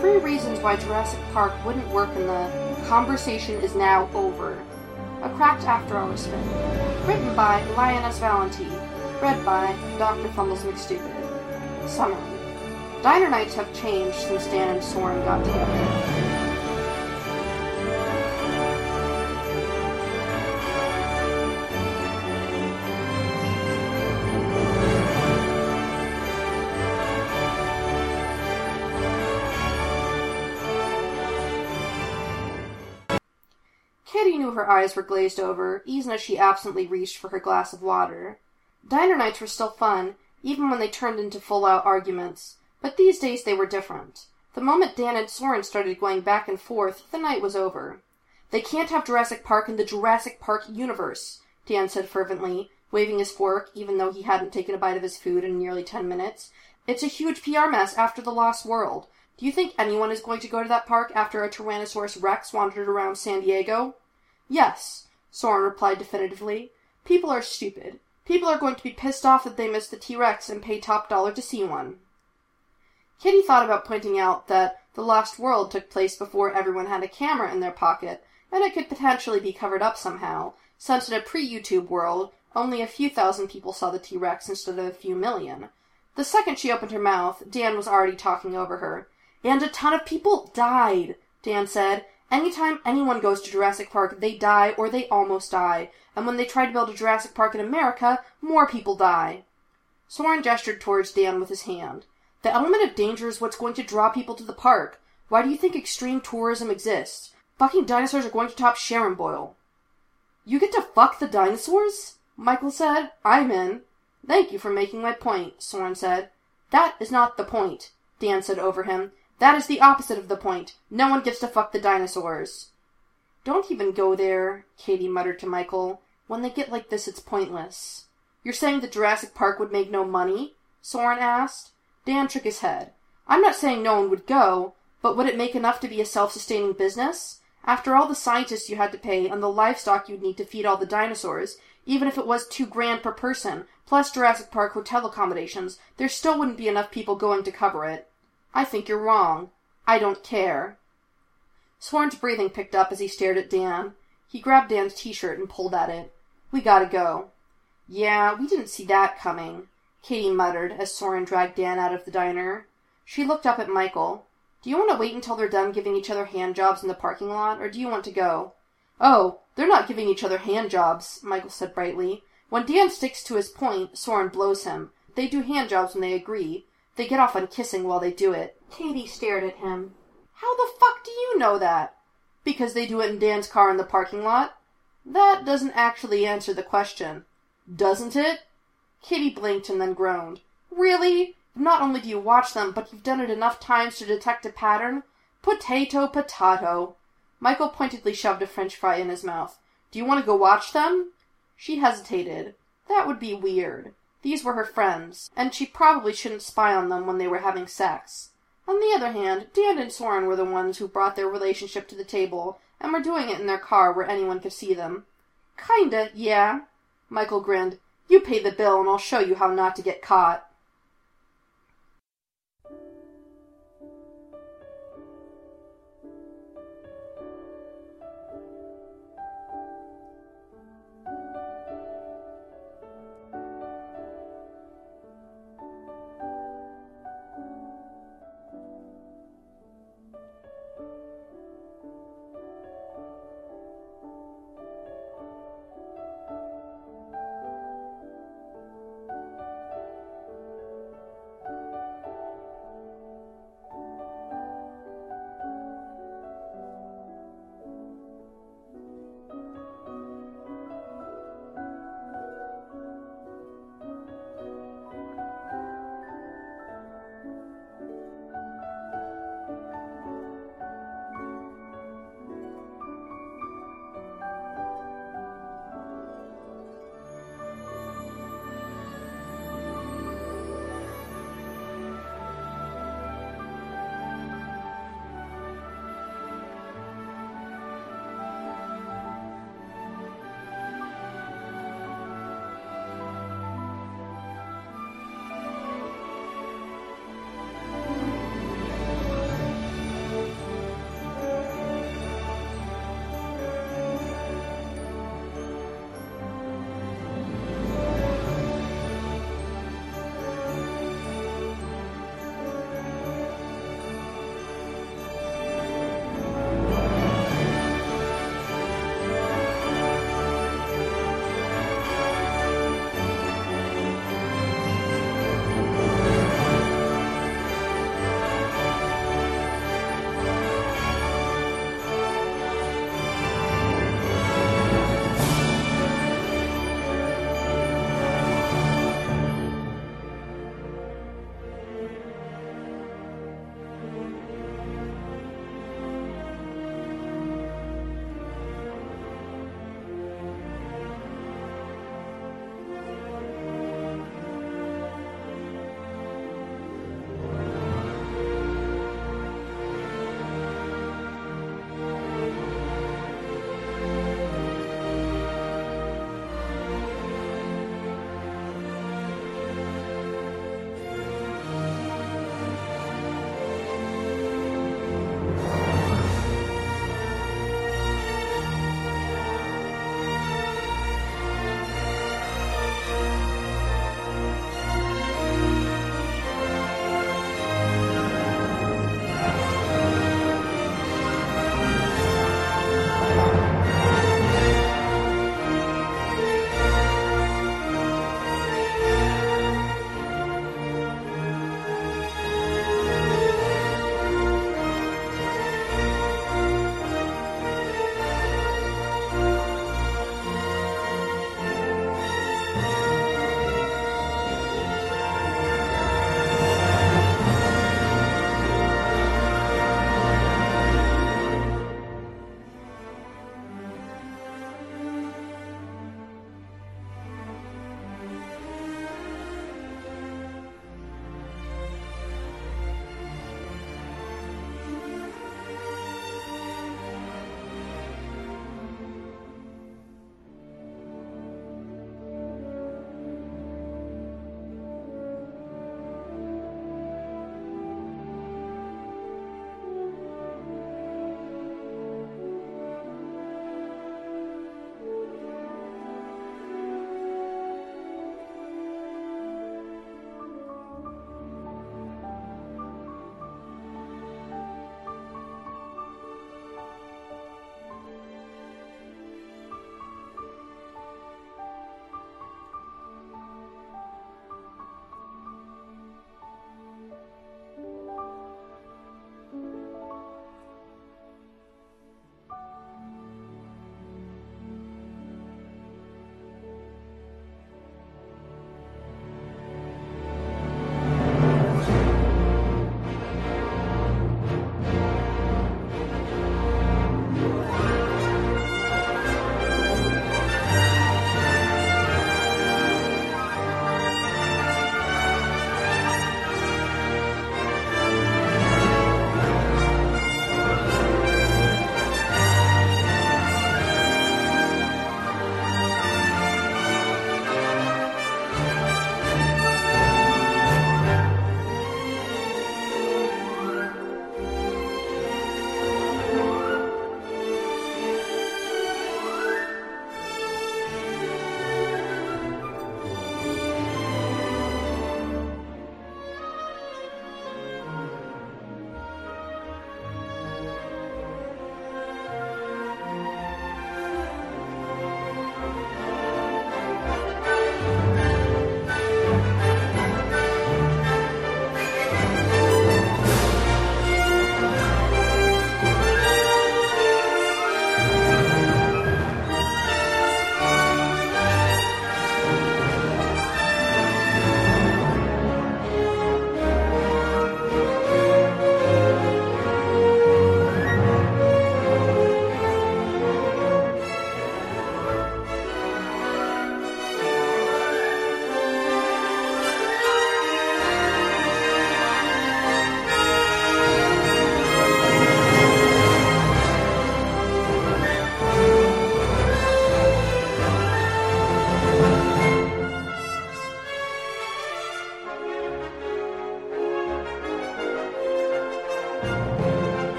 Three reasons why Jurassic Park wouldn't work in the Conversation is Now Over. A cracked after hour spin. Written by Lioness Valenti. Read by Dr. Fumbles McStupid. Summary. Diner nights have changed since Dan and Soren got together. Kitty knew her eyes were glazed over, even as she absently reached for her glass of water. Diner nights were still fun, even when they turned into full out arguments, but these days they were different. The moment Dan and Soren started going back and forth, the night was over. They can't have Jurassic Park in the Jurassic Park universe, Dan said fervently, waving his fork, even though he hadn't taken a bite of his food in nearly ten minutes. It's a huge PR mess after the Lost World. Do you think anyone is going to go to that park after a Tyrannosaurus Rex wandered around San Diego? Yes, Soren replied definitively. People are stupid. People are going to be pissed off that they missed the T Rex and pay top dollar to see one. Kitty thought about pointing out that the Lost World took place before everyone had a camera in their pocket, and it could potentially be covered up somehow, since in a pre YouTube world, only a few thousand people saw the T Rex instead of a few million. The second she opened her mouth, Dan was already talking over her. And a ton of people died, Dan said. Anytime anyone goes to Jurassic Park, they die or they almost die. And when they try to build a Jurassic Park in America, more people die. Soren gestured towards Dan with his hand. The element of danger is what's going to draw people to the park. Why do you think extreme tourism exists? Fucking dinosaurs are going to top Sharon Boyle. You get to fuck the dinosaurs? Michael said. I'm in. Thank you for making my point, Soren said. That is not the point, Dan said over him. That is the opposite of the point. No one gets to fuck the dinosaurs. Don't even go there, Katie muttered to Michael. When they get like this, it's pointless. You're saying that Jurassic Park would make no money? Soren asked. Dan shook his head. I'm not saying no one would go, but would it make enough to be a self-sustaining business? After all the scientists you had to pay and the livestock you'd need to feed all the dinosaurs, even if it was two grand per person, plus Jurassic Park hotel accommodations, there still wouldn't be enough people going to cover it. I think you're wrong. I don't care. Soren's breathing picked up as he stared at Dan. He grabbed Dan's t-shirt and pulled at it. We gotta go. Yeah, we didn't see that coming, Katie muttered as Soren dragged Dan out of the diner. She looked up at Michael. Do you want to wait until they're done giving each other hand jobs in the parking lot, or do you want to go? Oh, they're not giving each other hand jobs, Michael said brightly. When Dan sticks to his point, Soren blows him. They do hand jobs when they agree. They get off on kissing while they do it. Katie stared at him. How the fuck do you know that? Because they do it in Dan's car in the parking lot? That doesn't actually answer the question. Doesn't it? Katie blinked and then groaned. Really? Not only do you watch them, but you've done it enough times to detect a pattern? Potato, potato. Michael pointedly shoved a french fry in his mouth. Do you want to go watch them? She hesitated. That would be weird. These were her friends, and she probably shouldn't spy on them when they were having sex. On the other hand, Dan and Soren were the ones who brought their relationship to the table, and were doing it in their car where anyone could see them. Kinda, yeah. Michael grinned. You pay the bill and I'll show you how not to get caught.